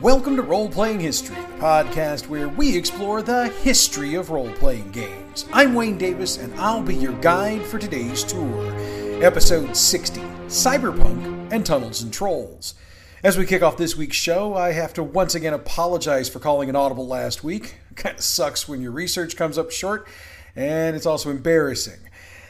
Welcome to Role Playing History, the podcast where we explore the history of role playing games. I'm Wayne Davis, and I'll be your guide for today's tour. Episode 60 Cyberpunk and Tunnels and Trolls. As we kick off this week's show, I have to once again apologize for calling an audible last week. Kind of sucks when your research comes up short, and it's also embarrassing.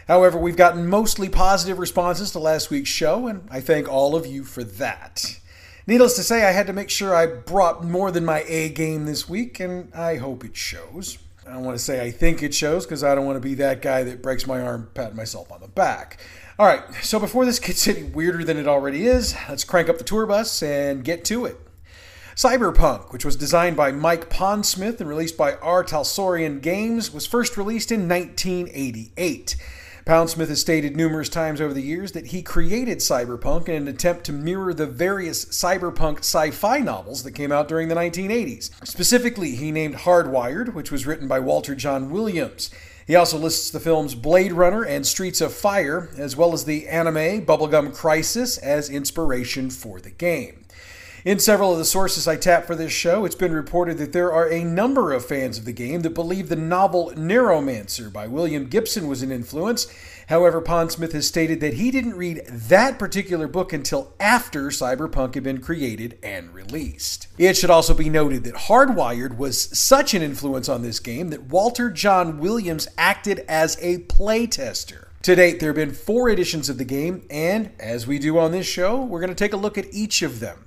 However, we've gotten mostly positive responses to last week's show, and I thank all of you for that. Needless to say, I had to make sure I brought more than my A game this week, and I hope it shows. I don't want to say I think it shows because I don't want to be that guy that breaks my arm patting myself on the back. All right, so before this gets any weirder than it already is, let's crank up the tour bus and get to it. Cyberpunk, which was designed by Mike Pondsmith and released by R. Talsorian Games, was first released in 1988. Pondsmith has stated numerous times over the years that he created cyberpunk in an attempt to mirror the various cyberpunk sci fi novels that came out during the 1980s. Specifically, he named Hardwired, which was written by Walter Jon Williams. He also lists the films Blade Runner and Streets of Fire, as well as the anime Bubblegum Crisis, as inspiration for the game. In several of the sources I tapped for this show, it's been reported that there are a number of fans of the game that believe the novel Neuromancer by William Gibson was an influence. However, Pondsmith has stated that he didn't read that particular book until after Cyberpunk had been created and released. It should also be noted that Hardwired was such an influence on this game that Walter Jon Williams acted as a playtester. To date, there have been four editions of the game, and as we do on this show, we're going to take a look at each of them.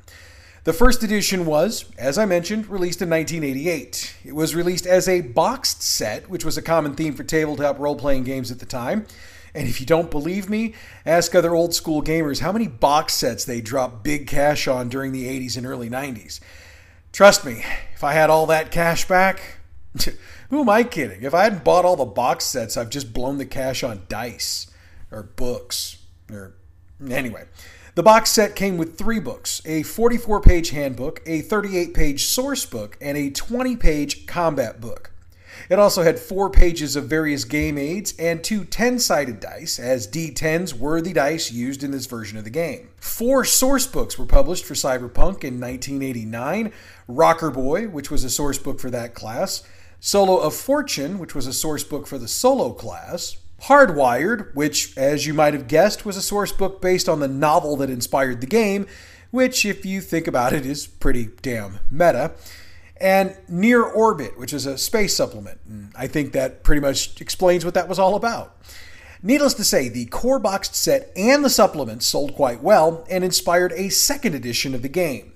The first edition was, as I mentioned, released in 1988. It was released as a boxed set, which was a common theme for tabletop role playing games at the time. And if you don't believe me, ask other old school gamers how many box sets they dropped big cash on during the 80s and early 90s. Trust me, if I had all that cash back, who am I kidding? If I hadn't bought all the box sets, I've just blown the cash on dice or books or anyway. The box set came with three books a 44 page handbook, a 38 page source book, and a 20 page combat book. It also had four pages of various game aids and two 10 sided dice, as D10s were the dice used in this version of the game. Four source books were published for Cyberpunk in 1989 Rocker Boy, which was a source book for that class, Solo of Fortune, which was a source book for the solo class, Hardwired, which, as you might have guessed, was a source book based on the novel that inspired the game, which, if you think about it, is pretty damn meta. And Near Orbit, which is a space supplement. And I think that pretty much explains what that was all about. Needless to say, the core boxed set and the supplements sold quite well and inspired a second edition of the game.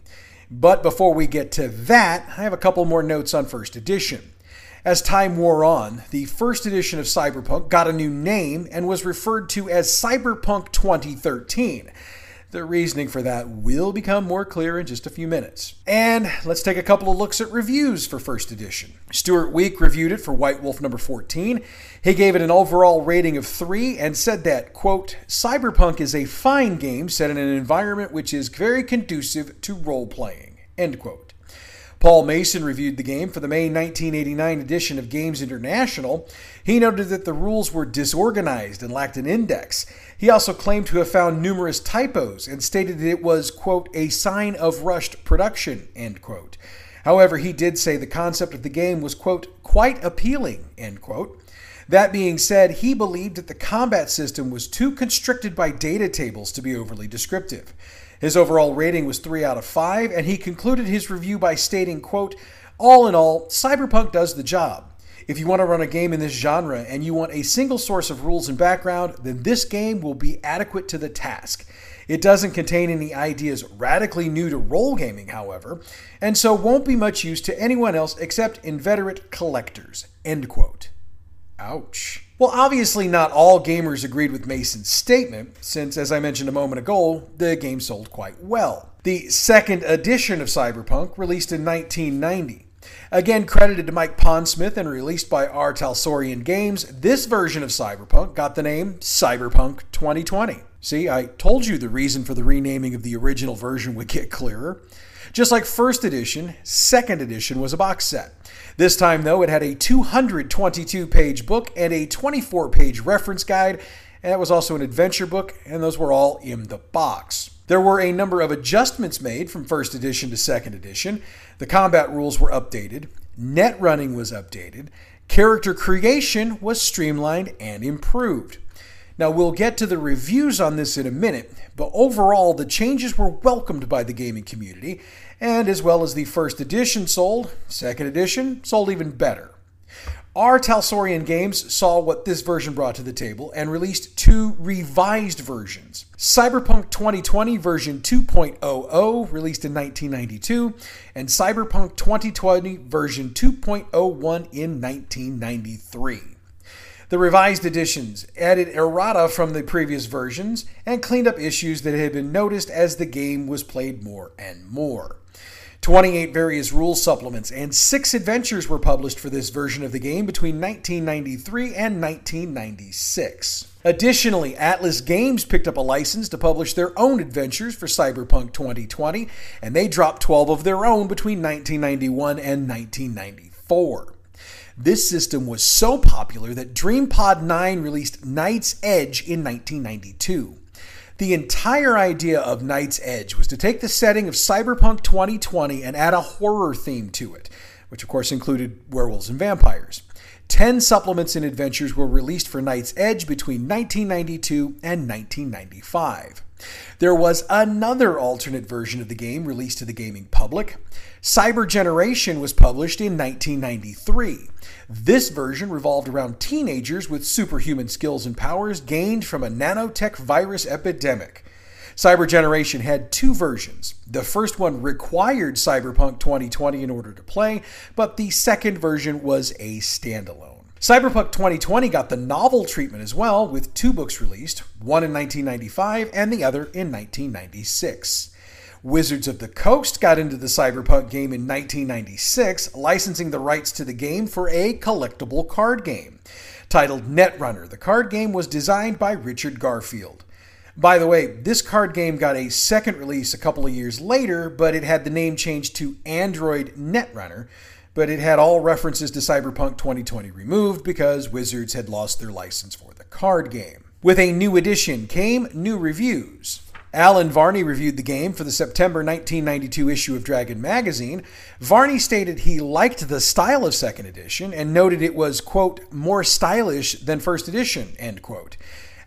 But before we get to that, I have a couple more notes on first edition. As time wore on, the first edition of Cyberpunk got a new name and was referred to as Cyberpunk 2013. The reasoning for that will become more clear in just a few minutes. And let's take a couple of looks at reviews for first edition. Stewart Wieck reviewed it for White Wolf number 14. He gave it an overall rating of 3 and said that, quote, Cyberpunk is a fine game set in an environment which is very conducive to role playing, end quote. Paul Mason reviewed the game for the May 1989 edition of Games International. He noted that the rules were disorganized and lacked an index. He also claimed to have found numerous typos and stated that it was, quote, a sign of rushed production, end quote. However, he did say the concept of the game was, quote, quite appealing, end quote. That being said, he believed that the combat system was too constricted by data tables to be overly descriptive. His overall rating was 3 out of 5, and he concluded his review by stating, quote, All in all, Cyberpunk does the job. If you want to run a game in this genre and you want a single source of rules and background, then this game will be adequate to the task. It doesn't contain any ideas radically new to role gaming, however, and so won't be much use to anyone else except inveterate collectors. End quote. Ouch. Well, obviously, not all gamers agreed with Mason's statement, since, as I mentioned a moment ago, the game sold quite well. The second edition of Cyberpunk, released in 1990. Again, credited to Mike Pondsmith and released by R. Talsorian Games, this version of Cyberpunk got the name Cyberpunk 2020. See, I told you the reason for the renaming of the original version would get clearer. Just like first edition, second edition was a box set. This time, though, it had a 222 page book and a 24 page reference guide, and it was also an adventure book, and those were all in the box. There were a number of adjustments made from first edition to second edition. The combat rules were updated, net running was updated, character creation was streamlined and improved. Now, we'll get to the reviews on this in a minute, but overall, the changes were welcomed by the gaming community, and as well as the first edition sold, second edition sold even better. R. Talsorian Games saw what this version brought to the table and released two revised versions. Cyberpunk 2020 version 2.00, released in 1992, and Cyberpunk 2020 version 2.01 in 1993. The revised editions added errata from the previous versions and cleaned up issues that had been noticed as the game was played more and more. 28 various rule supplements and six adventures were published for this version of the game between 1993 and 1996. Additionally, Atlas Games picked up a license to publish their own adventures for Cyberpunk 2020, and they dropped 12 of their own between 1991 and 1994. This system was so popular that DreamPod 9 released Night's Edge in 1992. The entire idea of Night's Edge was to take the setting of Cyberpunk 2020 and add a horror theme to it, which of course included werewolves and vampires. Ten supplements and adventures were released for Night's Edge between 1992 and 1995. There was another alternate version of the game released to the gaming public. Cyber Generation was published in 1993. This version revolved around teenagers with superhuman skills and powers gained from a nanotech virus epidemic. Cyber Generation had two versions. The first one required Cyberpunk 2020 in order to play, but the second version was a standalone. Cyberpunk 2020 got the novel treatment as well, with two books released, one in 1995 and the other in 1996. Wizards of the Coast got into the Cyberpunk game in 1996, licensing the rights to the game for a collectible card game. Titled Netrunner, the card game was designed by Richard Garfield. By the way, this card game got a second release a couple of years later, but it had the name changed to Android Netrunner, but it had all references to Cyberpunk 2020 removed because Wizards had lost their license for the card game. With a new edition came new reviews. Allen Varney reviewed the game for the September 1992 issue of Dragon magazine. Varney stated he liked the style of second edition and noted it was, quote, more stylish than first edition, end quote.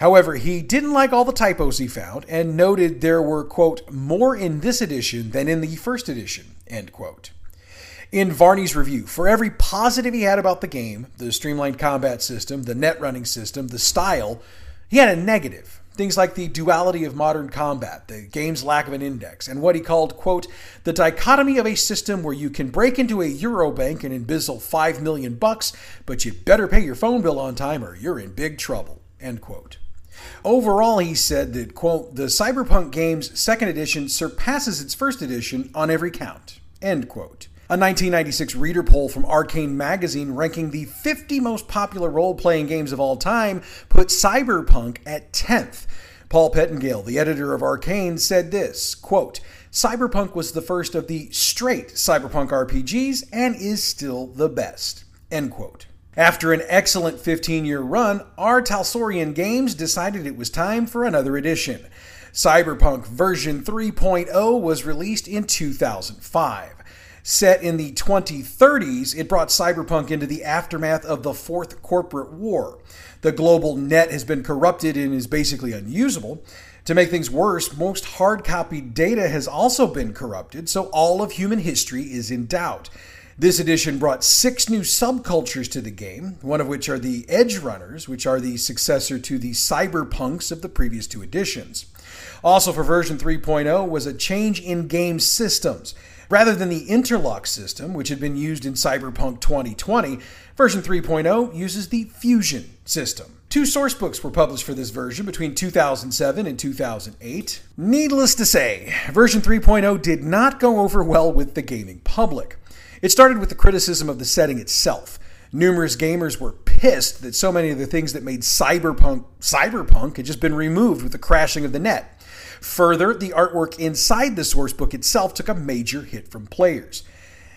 However, he didn't like all the typos he found and noted there were, quote, more in this edition than in the first edition, end quote. In Varney's review, for every positive he had about the game, the streamlined combat system, the net running system, the style, he had a negative. Things like the duality of modern combat, the game's lack of an index, and what he called, quote, the dichotomy of a system where you can break into a Eurobank and embezzle 5 million bucks, but you better pay your phone bill on time or you're in big trouble, end quote. Overall, he said that, quote, the Cyberpunk game's second edition surpasses its first edition on every count, end quote. A 1996 reader poll from Arcane Magazine ranking the 50 most popular role playing games of all time put Cyberpunk at 10th. Paul Pettengale, the editor of Arcane, said this quote, Cyberpunk was the first of the straight cyberpunk RPGs and is still the best. End quote. After an excellent 15 year run, R. Talsorian Games decided it was time for another edition. Cyberpunk version 3.0 was released in 2005. Set in the 2030s, it brought cyberpunk into the aftermath of the Fourth Corporate War. The global net has been corrupted and is basically unusable. To make things worse, most hard copy data has also been corrupted, so all of human history is in doubt. This edition brought six new subcultures to the game, one of which are the Edge Runners, which are the successor to the Cyberpunks of the previous two editions. Also, for version 3.0 was a change in game systems. Rather than the interlock system, which had been used in Cyberpunk 2020, version 3.0 uses the Fusion system. Two source books were published for this version between 2007 and 2008. Needless to say, version 3.0 did not go over well with the gaming public. It started with the criticism of the setting itself. Numerous gamers were pissed that so many of the things that made cyberpunk cyberpunk had just been removed with the crashing of the net. Further, the artwork inside the sourcebook itself took a major hit from players.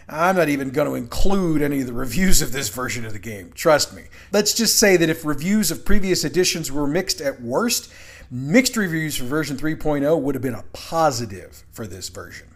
I'm not even going to include any of the reviews of this version of the game, trust me. Let's just say that if reviews of previous editions were mixed at worst, Mixed reviews for version 3.0 would have been a positive for this version,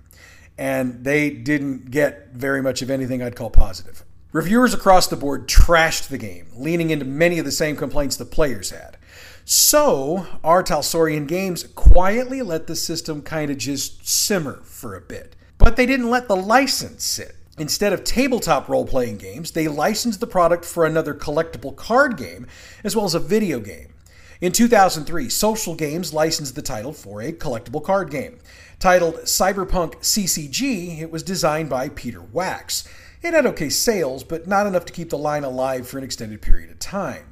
and they didn't get very much of anything I'd call positive. Reviewers across the board trashed the game, leaning into many of the same complaints the players had. So, R. Talsorian Games quietly let the system kind of just simmer for a bit. But they didn't let the license sit. Instead of tabletop role playing games, they licensed the product for another collectible card game, as well as a video game. In 2003, Social Games licensed the title for a collectible card game. Titled Cyberpunk CCG, it was designed by Peter Wax. It had okay sales, but not enough to keep the line alive for an extended period of time.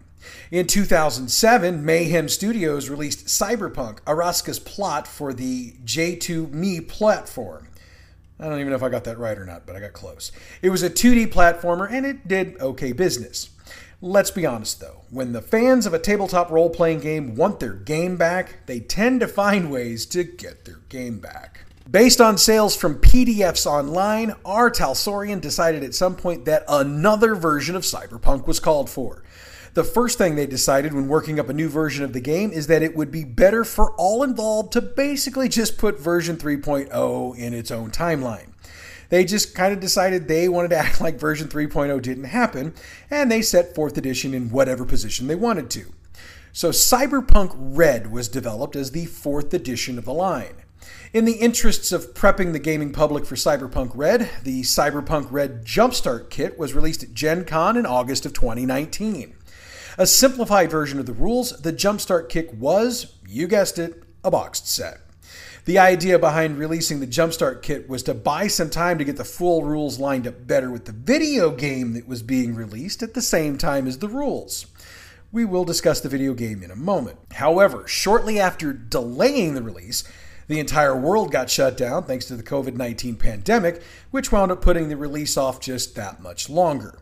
In 2007, Mayhem Studios released Cyberpunk Arasaka's Plot for the J2Me platform. I don't even know if I got that right or not, but I got close. It was a 2D platformer and it did okay business. Let's be honest though, when the fans of a tabletop role playing game want their game back, they tend to find ways to get their game back. Based on sales from PDFs online, R. Talsorian decided at some point that another version of Cyberpunk was called for. The first thing they decided when working up a new version of the game is that it would be better for all involved to basically just put version 3.0 in its own timeline. They just kind of decided they wanted to act like version 3.0 didn't happen, and they set 4th edition in whatever position they wanted to. So Cyberpunk Red was developed as the 4th edition of the line. In the interests of prepping the gaming public for Cyberpunk Red, the Cyberpunk Red Jumpstart Kit was released at Gen Con in August of 2019. A simplified version of the rules, the Jumpstart Kit was, you guessed it, a boxed set. The idea behind releasing the Jumpstart Kit was to buy some time to get the full rules lined up better with the video game that was being released at the same time as the rules. We will discuss the video game in a moment. However, shortly after delaying the release, the entire world got shut down thanks to the COVID 19 pandemic, which wound up putting the release off just that much longer.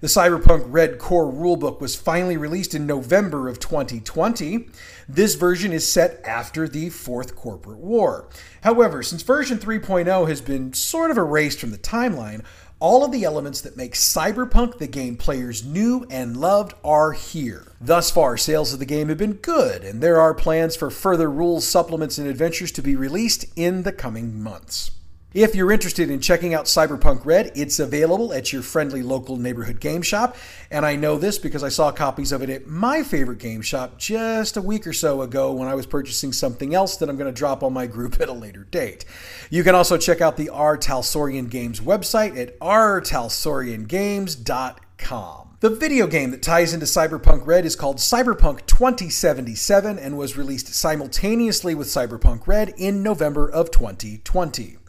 The Cyberpunk Red Core rulebook was finally released in November of 2020. This version is set after the Fourth Corporate War. However, since version 3.0 has been sort of erased from the timeline, all of the elements that make Cyberpunk the game players knew and loved are here. Thus far, sales of the game have been good, and there are plans for further rules, supplements, and adventures to be released in the coming months. If you're interested in checking out Cyberpunk Red, it's available at your friendly local neighborhood game shop. And I know this because I saw copies of it at my favorite game shop just a week or so ago when I was purchasing something else that I'm going to drop on my group at a later date. You can also check out the R. Talsorian Games website at rtalsoriangames.com. The video game that ties into Cyberpunk Red is called Cyberpunk 2077 and was released simultaneously with Cyberpunk Red in November of 2020.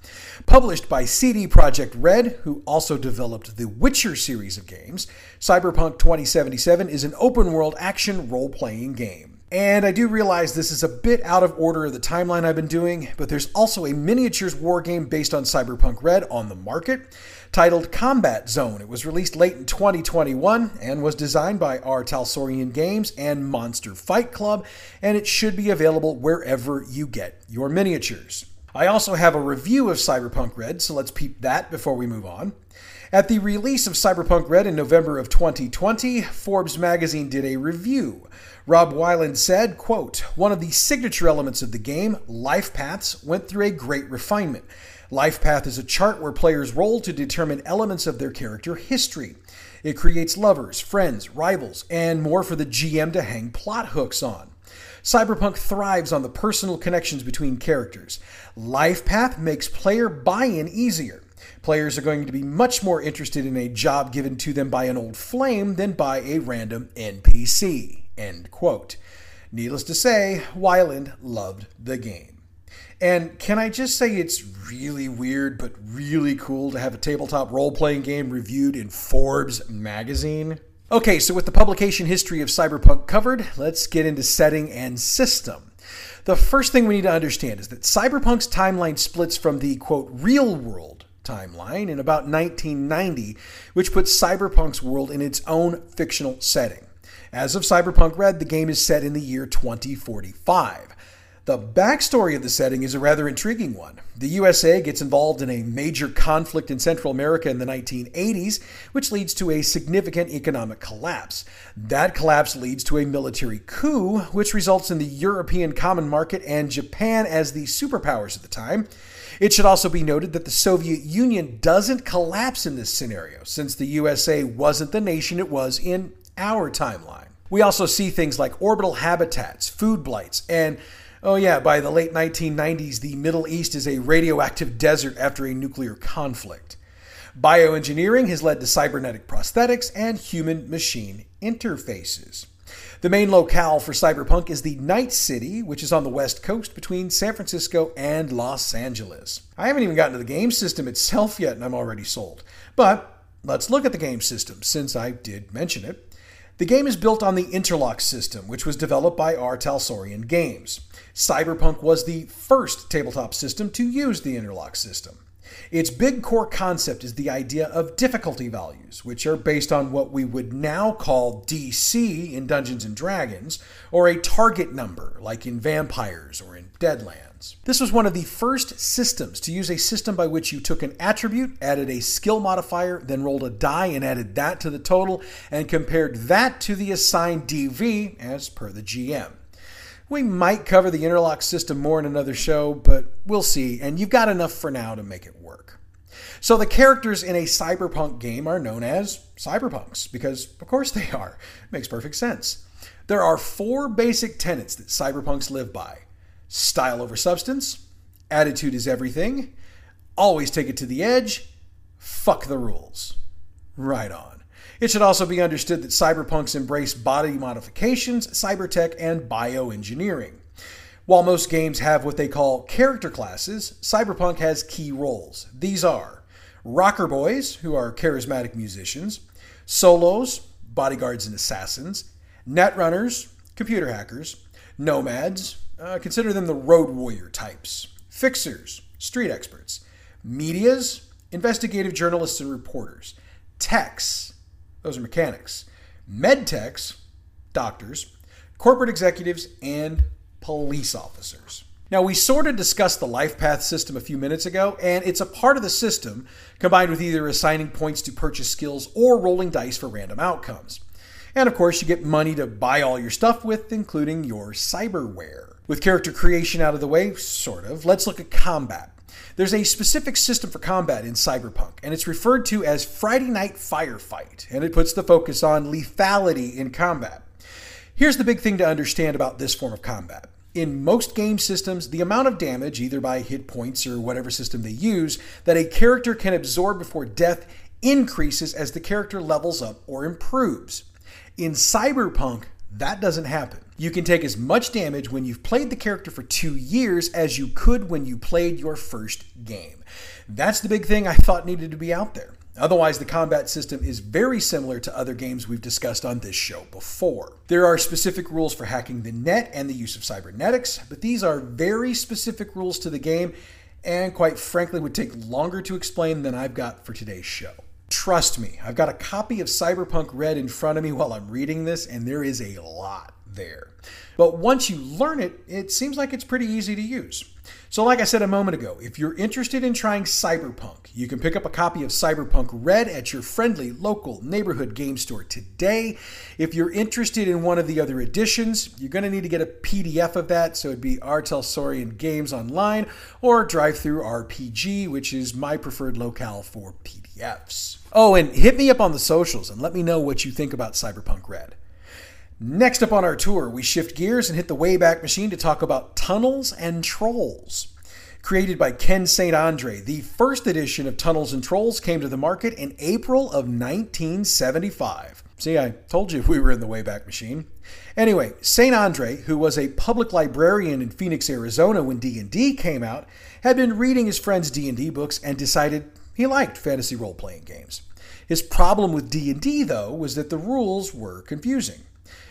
Published by CD Projekt Red, who also developed the Witcher series of games, Cyberpunk 2077 is an open world action role playing game. And I do realize this is a bit out of order of the timeline I've been doing, but there's also a miniatures war game based on Cyberpunk Red on the market titled Combat Zone. It was released late in 2021 and was designed by R. Talsorian Games and Monster Fight Club, and it should be available wherever you get your miniatures. I also have a review of Cyberpunk Red, so let's peep that before we move on. At the release of Cyberpunk Red in November of 2020, Forbes magazine did a review. Rob Wieland said, quote, One of the signature elements of the game, life paths, went through a great refinement. Life path is a chart where players roll to determine elements of their character history. It creates lovers, friends, rivals, and more for the GM to hang plot hooks on. Cyberpunk thrives on the personal connections between characters. Life Path makes player buy in easier. Players are going to be much more interested in a job given to them by an old flame than by a random NPC. End quote. Needless to say, Wieland loved the game. And can I just say it's really weird but really cool to have a tabletop role playing game reviewed in Forbes magazine? Okay, so with the publication history of Cyberpunk covered, let's get into setting and system. The first thing we need to understand is that Cyberpunk's timeline splits from the quote real world timeline in about 1990, which puts Cyberpunk's world in its own fictional setting. As of Cyberpunk Red, the game is set in the year 2045. The backstory of the setting is a rather intriguing one. The USA gets involved in a major conflict in Central America in the 1980s, which leads to a significant economic collapse. That collapse leads to a military coup, which results in the European common market and Japan as the superpowers at the time. It should also be noted that the Soviet Union doesn't collapse in this scenario, since the USA wasn't the nation it was in our timeline. We also see things like orbital habitats, food blights, and Oh, yeah, by the late 1990s, the Middle East is a radioactive desert after a nuclear conflict. Bioengineering has led to cybernetic prosthetics and human machine interfaces. The main locale for Cyberpunk is the Night City, which is on the west coast between San Francisco and Los Angeles. I haven't even gotten to the game system itself yet, and I'm already sold. But let's look at the game system, since I did mention it. The game is built on the Interlock system, which was developed by R. Talsorian Games. Cyberpunk was the first tabletop system to use the interlock system. Its big core concept is the idea of difficulty values, which are based on what we would now call DC in Dungeons and Dragons, or a target number, like in Vampires or in Deadlands. This was one of the first systems to use a system by which you took an attribute, added a skill modifier, then rolled a die and added that to the total, and compared that to the assigned DV as per the GM. We might cover the interlock system more in another show, but we'll see, and you've got enough for now to make it work. So the characters in a cyberpunk game are known as cyberpunks, because of course they are. It Makes perfect sense. There are four basic tenets that cyberpunks live by style over substance, attitude is everything, always take it to the edge, fuck the rules. Right on. It should also be understood that cyberpunks embrace body modifications, cybertech, and bioengineering. While most games have what they call character classes, Cyberpunk has key roles. These are rocker boys, who are charismatic musicians, solos, bodyguards and assassins, netrunners, computer hackers, nomads, uh, consider them the road warrior types, fixers, street experts, medias, investigative journalists and reporters, techs, those are mechanics. Med techs, doctors, corporate executives, and police officers. Now, we sort of discussed the life path system a few minutes ago, and it's a part of the system combined with either assigning points to purchase skills or rolling dice for random outcomes. And of course, you get money to buy all your stuff with, including your cyberware. With character creation out of the way, sort of, let's look at combat. There's a specific system for combat in Cyberpunk, and it's referred to as Friday Night Firefight, and it puts the focus on lethality in combat. Here's the big thing to understand about this form of combat. In most game systems, the amount of damage, either by hit points or whatever system they use, that a character can absorb before death increases as the character levels up or improves. In Cyberpunk, that doesn't happen. You can take as much damage when you've played the character for two years as you could when you played your first game. That's the big thing I thought needed to be out there. Otherwise, the combat system is very similar to other games we've discussed on this show before. There are specific rules for hacking the net and the use of cybernetics, but these are very specific rules to the game and, quite frankly, would take longer to explain than I've got for today's show. Trust me, I've got a copy of Cyberpunk Red in front of me while I'm reading this, and there is a lot there. But once you learn it, it seems like it's pretty easy to use. So, like I said a moment ago, if you're interested in trying Cyberpunk, you can pick up a copy of Cyberpunk Red at your friendly local neighborhood game store today. If you're interested in one of the other editions, you're going to need to get a PDF of that. So, it'd be R. Talsorian Games Online or DriveThruRPG, which is my preferred locale for PDFs. Oh, and hit me up on the socials and let me know what you think about Cyberpunk Red. Next up on our tour, we shift gears and hit the Wayback Machine to talk about Tunnels and Trolls. Created by Ken St. Andre, the first edition of Tunnels and Trolls came to the market in April of 1975. See, I told you we were in the Wayback Machine. Anyway, St. Andre, who was a public librarian in Phoenix, Arizona when D&D came out, had been reading his friend's D&D books and decided he liked fantasy role-playing games. His problem with D&D though was that the rules were confusing.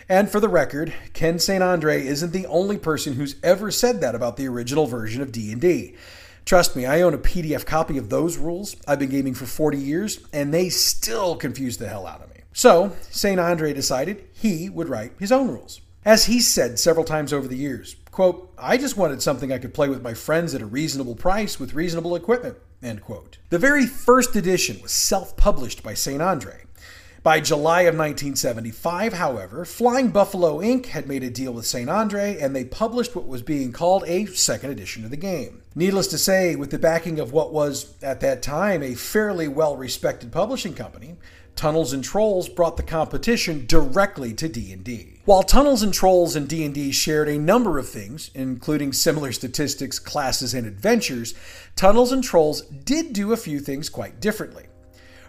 And for the record, Ken St. Andre isn't the only person who's ever said that about the original version of D&D. Trust me, I own a PDF copy of those rules. I've been gaming for 40 years, and they still confuse the hell out of me. So, St. Andre decided he would write his own rules. As he's said several times over the years, quote, I just wanted something I could play with my friends at a reasonable price with reasonable equipment, end quote. The very first edition was self published by St. Andre. By July of 1975, however, Flying Buffalo Inc. had made a deal with St. Andre and they published what was being called a second edition of the game. Needless to say, with the backing of what was, at that time, a fairly well respected publishing company, Tunnels and Trolls brought the competition directly to D&D. While Tunnels and Trolls and D&D shared a number of things, including similar statistics, classes, and adventures, Tunnels and Trolls did do a few things quite differently.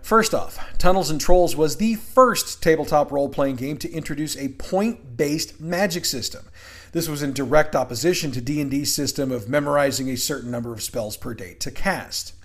First off, Tunnels and Trolls was the first tabletop role playing game to introduce a point based magic system. This was in direct opposition to D&D's system of memorizing a certain number of spells per day to cast.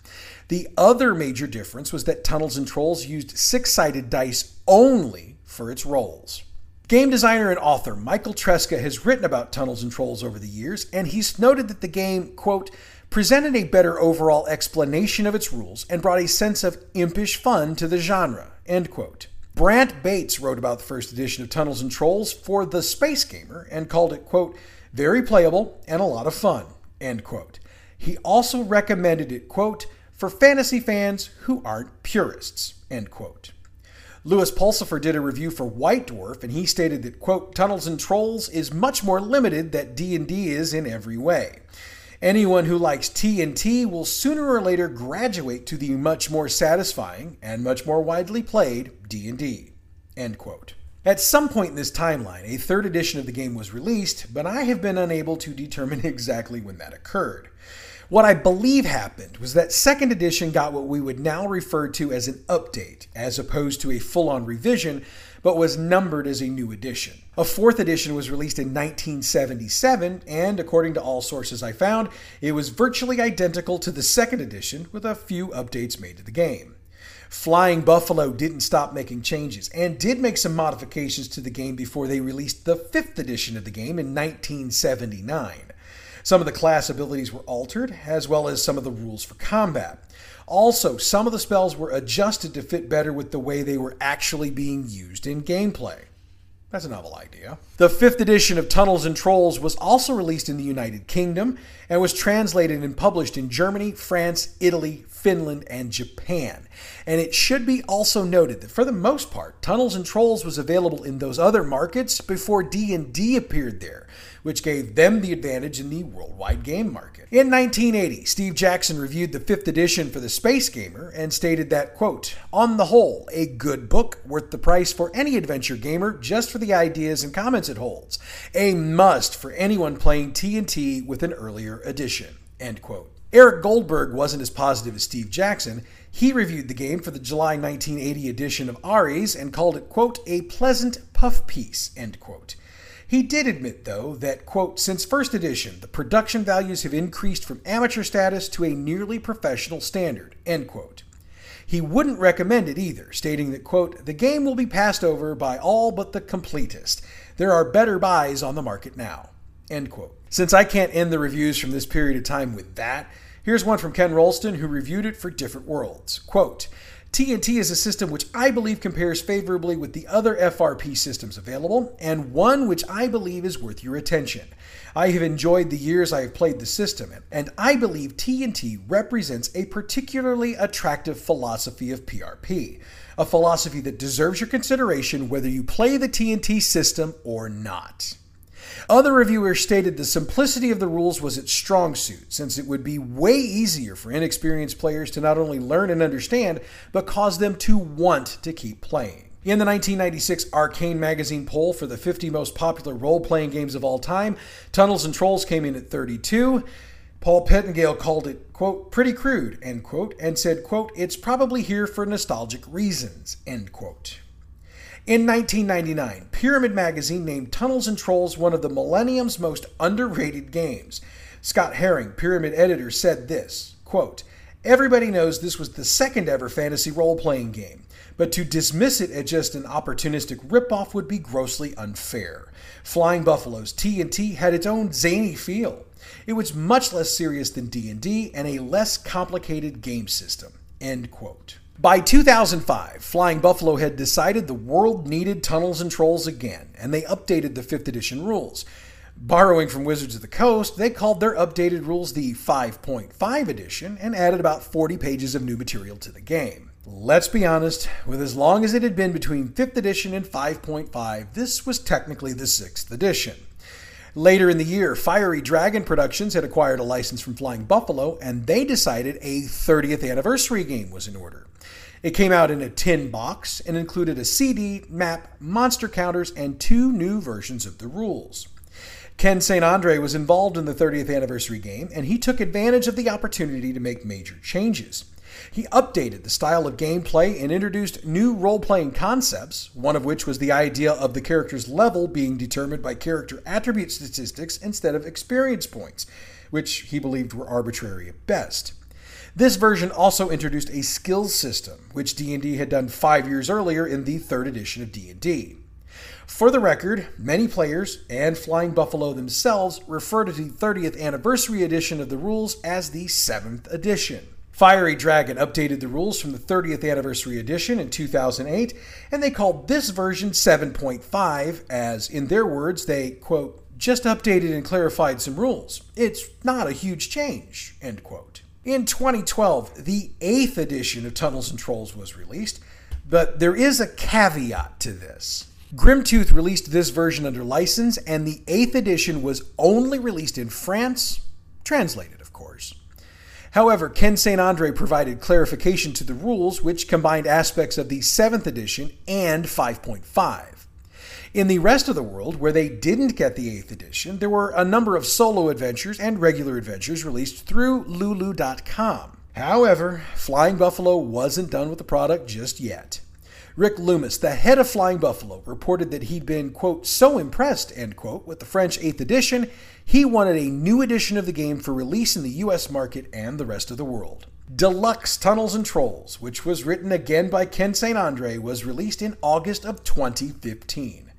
The other major difference was that Tunnels and Trolls used six-sided dice only for its rolls. Game designer and author Michael Tresca has written about Tunnels and Trolls over the years, and he's noted that the game, quote, presented a better overall explanation of its rules and brought a sense of impish fun to the genre. End quote. Brant Bates wrote about the first edition of Tunnels and Trolls for The Space Gamer and called it, quote, very playable and a lot of fun, end quote. He also recommended it, quote, for fantasy fans who aren't purists, end quote. Lewis Pulsipher did a review for White Dwarf, and he stated that, quote, Tunnels and Trolls is much more limited than D&D is in every way. Anyone who likes TNT will sooner or later graduate to the much more satisfying and much more widely played D&D. End quote. At some point in this timeline, a third edition of the game was released, but I have been unable to determine exactly when that occurred. What I believe happened was that second edition got what we would now refer to as an update, as opposed to a full on revision, but was numbered as a new edition. A fourth edition was released in 1977, and according to all sources I found, it was virtually identical to the second edition with a few updates made to the game. Flying Buffalo didn't stop making changes and did make some modifications to the game before they released the fifth edition of the game in 1979. Some of the class abilities were altered, as well as some of the rules for combat. Also, some of the spells were adjusted to fit better with the way they were actually being used in gameplay. That's a novel idea. The fifth edition of Tunnels and Trolls was also released in the United Kingdom and was translated and published in Germany, France, Italy, Finland, and Japan. And it should be also noted that for the most part, Tunnels and Trolls was available in those other markets before D&D appeared there, which gave them the advantage in the worldwide game market. In 1980, Steve Jackson reviewed the 5th edition for the Space Gamer and stated that, quote, "On the whole, a good book worth the price for any adventure gamer just for the ideas and comments it holds. A must for anyone playing TNT with an earlier edition." End quote. Eric Goldberg wasn't as positive as Steve Jackson. He reviewed the game for the July 1980 edition of Ares and called it, quote, a pleasant puff piece, end quote. He did admit, though, that, quote, since first edition, the production values have increased from amateur status to a nearly professional standard, end quote. He wouldn't recommend it either, stating that, quote, the game will be passed over by all but the completist. There are better buys on the market now, end quote. Since I can't end the reviews from this period of time with that, here's one from Ken Rolston who reviewed it for Different Worlds. Quote, TNT is a system which I believe compares favorably with the other FRP systems available, and one which I believe is worth your attention. I have enjoyed the years I have played the system, and I believe TNT represents a particularly attractive philosophy of PRP, a philosophy that deserves your consideration whether you play the TNT system or not. Other reviewers stated the simplicity of the rules was its strong suit, since it would be way easier for inexperienced players to not only learn and understand, but cause them to want to keep playing. In the 1996 Arcane magazine poll for the 50 most popular role playing games of all time, Tunnels and Trolls came in at 32. Paul Pettengale called it, quote, pretty crude, end quote, and said, quote, it's probably here for nostalgic reasons, end quote. In 1999, Pyramid Magazine named Tunnels and Trolls one of the millennium's most underrated games. Scott Haring, Pyramid editor, said this quote, Everybody knows this was the second ever fantasy role playing game, but to dismiss it as just an opportunistic ripoff would be grossly unfair. Flying Buffalo's TNT had its own zany feel. It was much less serious than D&D and a less complicated game system. End quote. By 2005, Flying Buffalo had decided the world needed tunnels and trolls again, and they updated the 5th edition rules. Borrowing from Wizards of the Coast, they called their updated rules the 5.5 edition and added about 40 pages of new material to the game. Let's be honest, with as long as it had been between 5th edition and 5.5, this was technically the 6th edition. Later in the year, Fiery Dragon Productions had acquired a license from Flying Buffalo, and they decided a 30th anniversary game was in order. It came out in a tin box and included a CD, map, monster counters, and two new versions of the rules. Ken St. Andre was involved in the 30th anniversary game, and he took advantage of the opportunity to make major changes. He updated the style of gameplay and introduced new role playing concepts, one of which was the idea of the character's level being determined by character attribute statistics instead of experience points, which he believed were arbitrary at best. This version also introduced a skills system, which D&D had done 5 years earlier in the 3rd edition of D&D. For the record, many players and Flying Buffalo themselves refer to the 30th anniversary edition of the rules as the 7th edition. Fiery Dragon updated the rules from the 30th anniversary edition in 2008, and they called this version 7.5, as, in their words, they, quote, just updated and clarified some rules. It's not a huge change, end quote. In 2012, the 8th edition of Tunnels and Trolls was released, but there is a caveat to this. Grimtooth released this version under license, and the 8th edition was only released in France, translated, of course. However, Ken St. Andre provided clarification to the rules, which combined aspects of the 7th edition and 5.5. In the rest of the world, where they didn't get the 8th edition, there were a number of solo adventures and regular adventures released through Lulu.com. However, Flying Buffalo wasn't done with the product just yet. Rick Loomis, the head of Flying Buffalo, reported that he'd been, quote, so impressed, end quote, with the French 8th edition, he wanted a new edition of the game for release in the US market and the rest of the world. Deluxe Tunnels and Trolls, which was written again by Ken St. Andre, was released in August of 2015.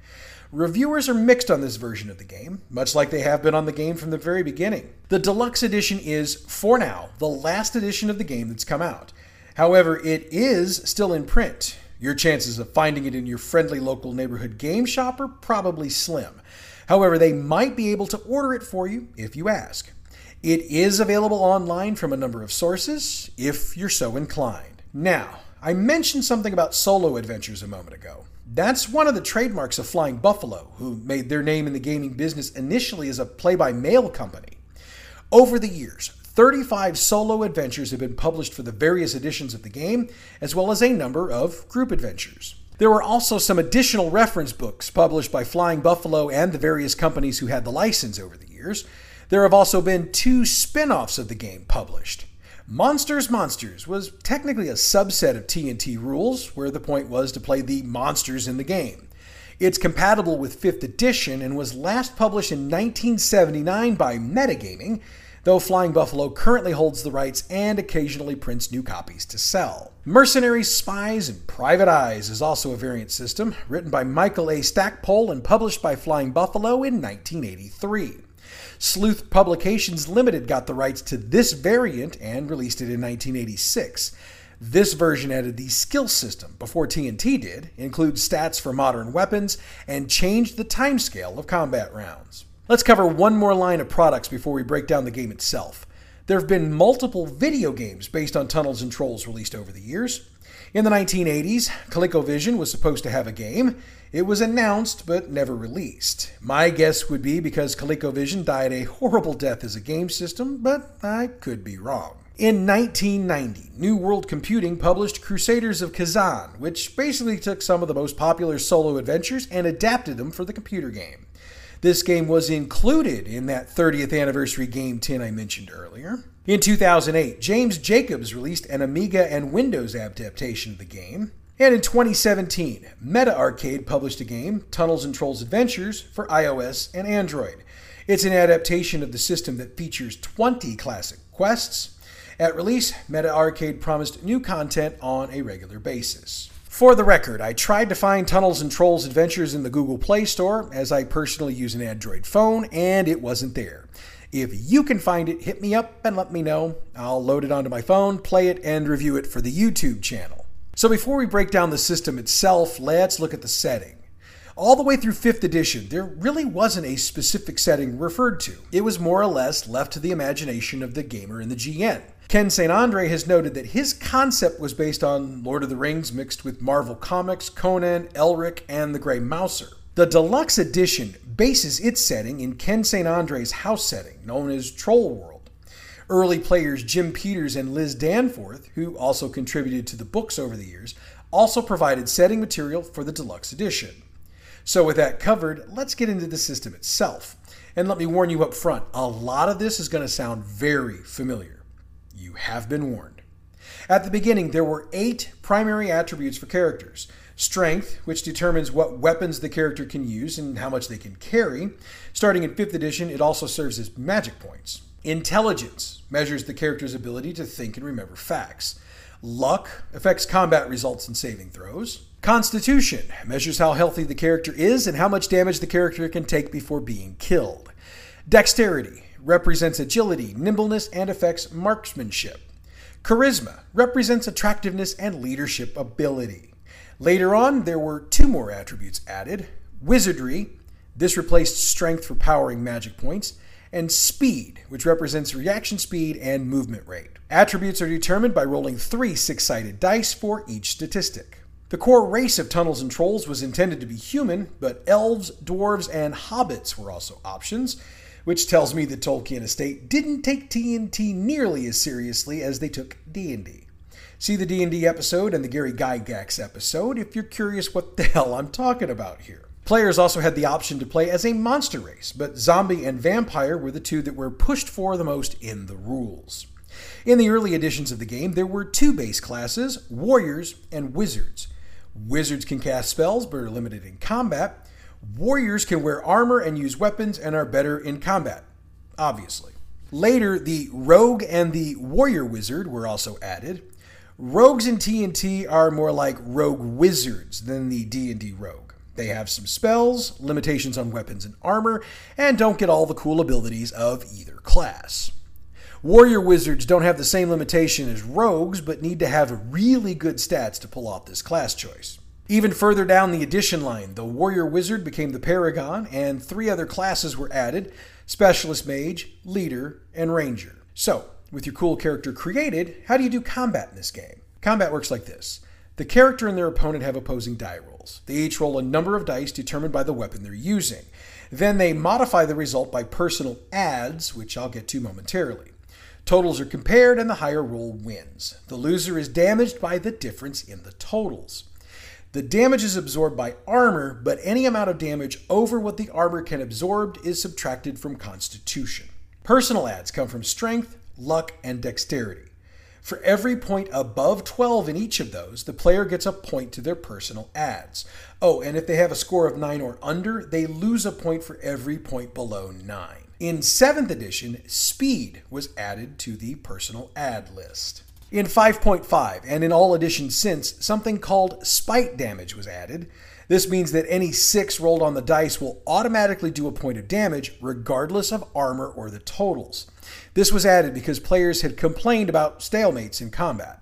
Reviewers are mixed on this version of the game, much like they have been on the game from the very beginning. The deluxe edition is, for now, the last edition of the game that's come out. However, it is still in print. Your chances of finding it in your friendly local neighborhood game shop are probably slim. However, they might be able to order it for you if you ask. It is available online from a number of sources if you're so inclined. Now, I mentioned something about solo adventures a moment ago. That's one of the trademarks of Flying Buffalo, who made their name in the gaming business initially as a play by mail company. Over the years, 35 solo adventures have been published for the various editions of the game, as well as a number of group adventures. There were also some additional reference books published by Flying Buffalo and the various companies who had the license over the years. There have also been two spin offs of the game published. Monsters Monsters was technically a subset of TNT rules, where the point was to play the monsters in the game. It's compatible with 5th edition and was last published in 1979 by Metagaming, though Flying Buffalo currently holds the rights and occasionally prints new copies to sell. Mercenaries, Spies, and Private Eyes is also a variant system, written by Michael A. Stackpole and published by Flying Buffalo in 1983. Sleuth Publications Limited got the rights to this variant and released it in 1986. This version added the skill system before TNT did, includes stats for modern weapons, and changed the timescale of combat rounds. Let's cover one more line of products before we break down the game itself. There have been multiple video games based on Tunnels and Trolls released over the years. In the 1980s, ColecoVision was supposed to have a game. It was announced but never released. My guess would be because ColecoVision died a horrible death as a game system, but I could be wrong. In 1990, New World Computing published Crusaders of Khazan, which basically took some of the most popular solo adventures and adapted them for the computer game. This game was included in that 30th anniversary game 10 I mentioned earlier. In 2008, James Jacobs released an Amiga and Windows adaptation of the game. And in 2017, Meta Arcade published a game, Tunnels and Trolls Adventures, for iOS and Android. It's an adaptation of the system that features 20 classic quests. At release, Meta Arcade promised new content on a regular basis. For the record, I tried to find Tunnels and Trolls Adventures in the Google Play Store, as I personally use an Android phone, and it wasn't there. If you can find it, hit me up and let me know. I'll load it onto my phone, play it, and review it for the YouTube channel. So before we break down the system itself, let's look at the setting. All the way through 5th edition, there really wasn't a specific setting referred to. It was more or less left to the imagination of the gamer and the GM. Ken St. Andre has noted that his concept was based on Lord of the Rings mixed with Marvel Comics, Conan, Elric, and the Grey Mouser. The deluxe edition bases its setting in Ken St. Andre's house setting, known as Troll World. Early players Jim Peters and Liz Danforth, who also contributed to the books over the years, also provided setting material for the deluxe edition. So, with that covered, let's get into the system itself. And let me warn you up front a lot of this is going to sound very familiar. You have been warned. At the beginning, there were eight primary attributes for characters strength, which determines what weapons the character can use and how much they can carry. Starting in 5th edition, it also serves as magic points. Intelligence measures the character's ability to think and remember facts. Luck affects combat results and saving throws. Constitution measures how healthy the character is and how much damage the character can take before being killed. Dexterity represents agility, nimbleness, and affects marksmanship. Charisma represents attractiveness and leadership ability. Later on, there were two more attributes added Wizardry, this replaced strength for powering magic points, and Speed, which represents reaction speed and movement rate. Attributes are determined by rolling three six sided dice for each statistic. The core race of tunnels and trolls was intended to be human, but elves, dwarves, and hobbits were also options, which tells me the Tolkien estate didn't take TNT nearly as seriously as they took D&D. See the D&D episode and the Gary Gygax episode if you're curious what the hell I'm talking about here. Players also had the option to play as a monster race, but zombie and vampire were the two that were pushed for the most in the rules. In the early editions of the game, there were two base classes warriors and wizards. Wizards can cast spells but are limited in combat. Warriors can wear armor and use weapons and are better in combat, obviously. Later, the rogue and the warrior wizard were also added. Rogues in TNT are more like rogue wizards than the D&D rogue. They have some spells, limitations on weapons and armor, and don't get all the cool abilities of either class. Warrior wizards don't have the same limitation as rogues, but need to have really good stats to pull off this class choice. Even further down the edition line, the warrior wizard became the paragon, and three other classes were added specialist mage, leader, and ranger. So, with your cool character created, how do you do combat in this game? Combat works like this. The character and their opponent have opposing die rolls. They each roll a number of dice determined by the weapon they're using. Then they modify the result by personal adds, which I'll get to momentarily. Totals are compared and the higher roll wins. The loser is damaged by the difference in the totals. The damage is absorbed by armor, but any amount of damage over what the armor can absorb is subtracted from constitution. Personal adds come from strength, luck, and dexterity. For every point above 12 in each of those, the player gets a point to their personal adds. Oh, and if they have a score of 9 or under, they lose a point for every point below 9. In 7th edition, speed was added to the personal add list. In 5.5, and in all editions since, something called spite damage was added. This means that any 6 rolled on the dice will automatically do a point of damage, regardless of armor or the totals. This was added because players had complained about stalemates in combat.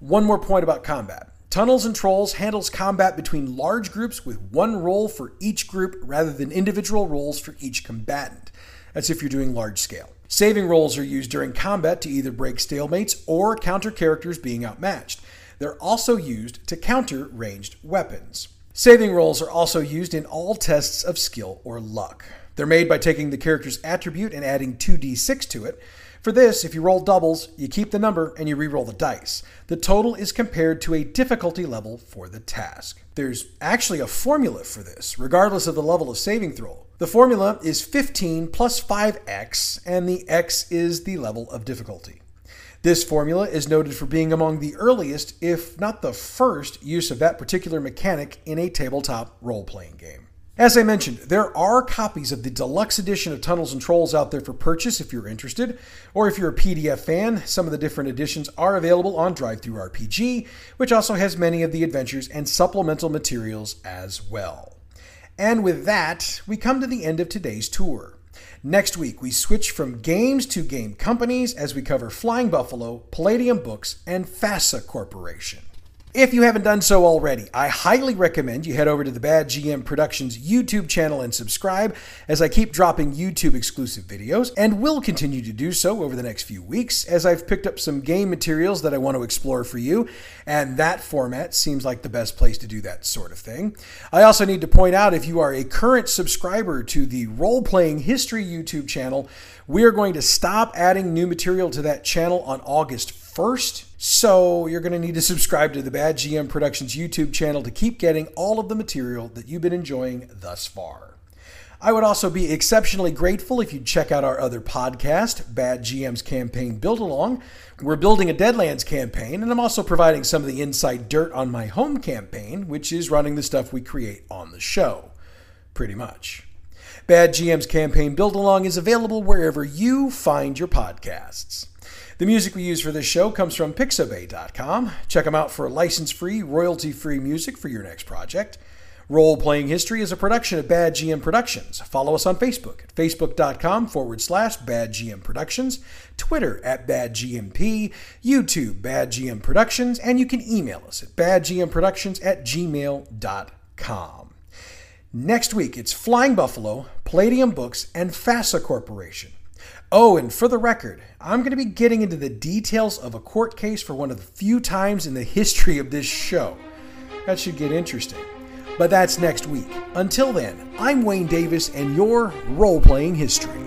One more point about combat. Tunnels and Trolls handles combat between large groups with one roll for each group rather than individual rolls for each combatant. That's if you're doing large scale. Saving rolls are used during combat to either break stalemates or counter characters being outmatched. They're also used to counter ranged weapons. Saving rolls are also used in all tests of skill or luck. They're made by taking the character's attribute and adding 2d6 to it. For this, if you roll doubles, you keep the number and you re-roll the dice. The total is compared to a difficulty level for the task. There's actually a formula for this, regardless of the level of saving throw. The formula is 15 plus 5x, and the x is the level of difficulty. This formula is noted for being among the earliest, if not the first, use of that particular mechanic in a tabletop role playing game. As I mentioned, there are copies of the deluxe edition of Tunnels and Trolls out there for purchase if you're interested, or if you're a PDF fan, some of the different editions are available on DriveThruRPG, which also has many of the adventures and supplemental materials as well. And with that, we come to the end of today's tour. Next week, we switch from games to game companies as we cover Flying Buffalo, Palladium Books, and FASA Corporation. If you haven't done so already, I highly recommend you head over to the Bad GM Productions YouTube channel and subscribe as I keep dropping YouTube exclusive videos and will continue to do so over the next few weeks as I've picked up some game materials that I want to explore for you, and that format seems like the best place to do that sort of thing. I also need to point out if you are a current subscriber to the Role Playing History YouTube channel, we are going to stop adding new material to that channel on August 1st. So you're going to need to subscribe to the Bad GM Productions YouTube channel to keep getting all of the material that you've been enjoying thus far. I would also be exceptionally grateful if you'd check out our other podcast, Bad GM's Campaign Build Along. We're building a Deadlands campaign, and I'm also providing some of the inside dirt on my home campaign, which is running the stuff we create on the show. Pretty much. Bad GM's Campaign Build Along is available wherever you find your podcasts. The music we use for this show comes from Pixabay.com. Check them out for license free, royalty free music for your next project. Role Playing History is a production of Bad GM Productions. Follow us on Facebook at facebook.com forward slash Bad GM Productions, Twitter at Bad GMP, YouTube Bad GM Productions, and you can email us at badgmproductions at gmail.com. Next week, it's Flying Buffalo, Palladium Books, and FASA Corporation. Oh, and for the record, I'm going to be getting into the details of a court case for one of the few times in the history of this show. That should get interesting. But that's next week. Until then, I'm Wayne Davis and your role playing history.